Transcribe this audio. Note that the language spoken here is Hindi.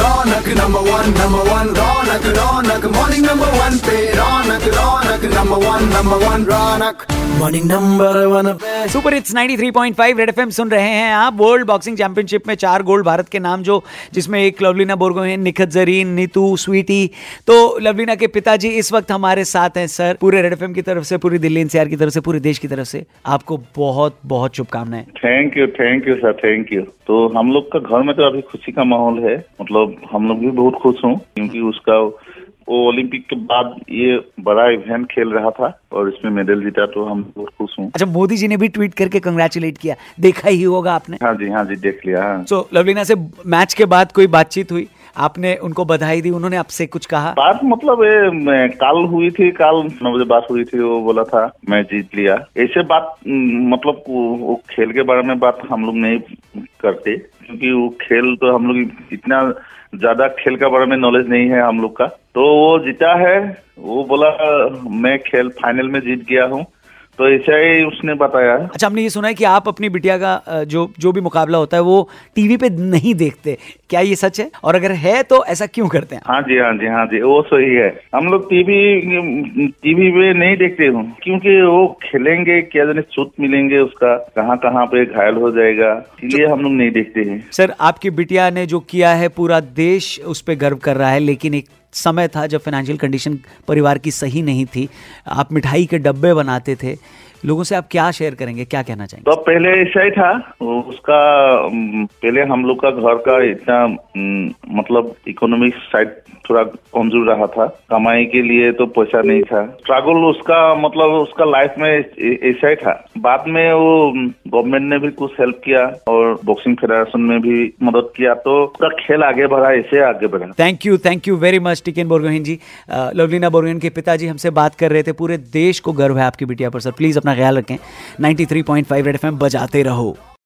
Ronak number one, number one, Ronak, Ronak, morning number one, pay Ronak, Ronak. Number one number one Ronak morning number one super it's 93.5 red FM सुन रहे हैं आप। वर्ल्ड बॉक्सिंग चैंपियनशिप में चार गोल्ड भारत के नाम जो जिसमें एक लवलीना बोरगोहेन निखत जरीन नीतू स्वीटी। तो लवलीना के पिताजी इस वक्त हमारे साथ हैं सर। पूरे रेड एफएम की तरफ़ से पूरी दिल्ली एनसीआर की तरफ़ से पूरे देश की तरफ़ से आपको बहुत बहुत शुभकामनाएँ। Thank you thank you sir thank you तो हम लोग का घर में तो अभी खुशी का माहौल है। मतलब हम लोग भी बहुत खुश हूँ क्योंकि उसका वो ओलंपिक के बाद ये बड़ा इवेंट खेल रहा था और इसमें मेडल जीता तो हम बहुत खुश हूँ। अच्छा मोदी जी ने भी ट्वीट करके कंग्रेचुलेट किया। देखा ही होगा आपने। हाँ जी हाँ जी देख लिया सो लवलीना से मैच के बाद कोई बातचीत हुई? आपने उनको बधाई दी उन्होंने आपसे कुछ कहा? बात मतलब मैं कल हुई थी कल नौ बजे बात हुई थी वो बोला था मैं जीत लिया। ऐसे बात मतलब वो खेल के बारे में बात हम लोग नहीं करते। क्योंकि वो खेल तो हम लोग इतना ज़्यादा खेल का बारे में नॉलेज नहीं है हम लोग का। तो वो जीता है, वो बोला, मैं खेल फाइनल में जीत गया हूँ। तो ऐसा ही उसने बताया। अच्छा हमने ये सुना है कि आप अपनी बिटिया का जो जो भी मुकाबला होता है वो टीवी पे नहीं देखते। क्या ये सच है? और अगर है तो ऐसा क्यों करते हैं हाँ जी हाँ जी हाँ जी वो सही है। हम लोग टीवी टीवी पे नहीं देखते हूँ क्योंकि वो खेलेंगे क्या जाने चोट मिलेंगे उसका कहाँ कहाँ पे घायल हो जाएगा इसलिए हम लोग नहीं देखते हैं। सर आपकी बिटिया ने जो किया है पूरा देश उस पर गर्व कर रहा है लेकिन एक समय था जब फाइनेंशियल कंडीशन परिवार की सही नहीं थी। आप मिठाई के डब्बे बनाते थे। लोगों से आप क्या शेयर करेंगे? क्या कहना चाहेंगे? तो पहले ऐसा ही था उसका पहले हम लोग का घर का इतना मतलब इकोनॉमिक साइड थोड़ा कमज़ोर रहा था। कमाई के लिए तो पैसा नहीं था। स्ट्रगल उसका मतलब उसका लाइफ में ऐसा ही था। बाद में वो गवर्नमेंट ने भी कुछ हेल्प किया और बॉक्सिंग फेडरेशन में भी मदद किया तो उसका खेल आगे बढ़ा ऐसे आगे बढ़ा। Thank you thank you very much Tiken Borgohain ji. Lovlina Borgohain के पिताजी हमसे बात कर रहे थे। पूरे देश को गर्व है आपकी बिटिया पर सर प्लीज़ अपना ख्याल रखें। 93.5 रेड एफएम बजाते रहो।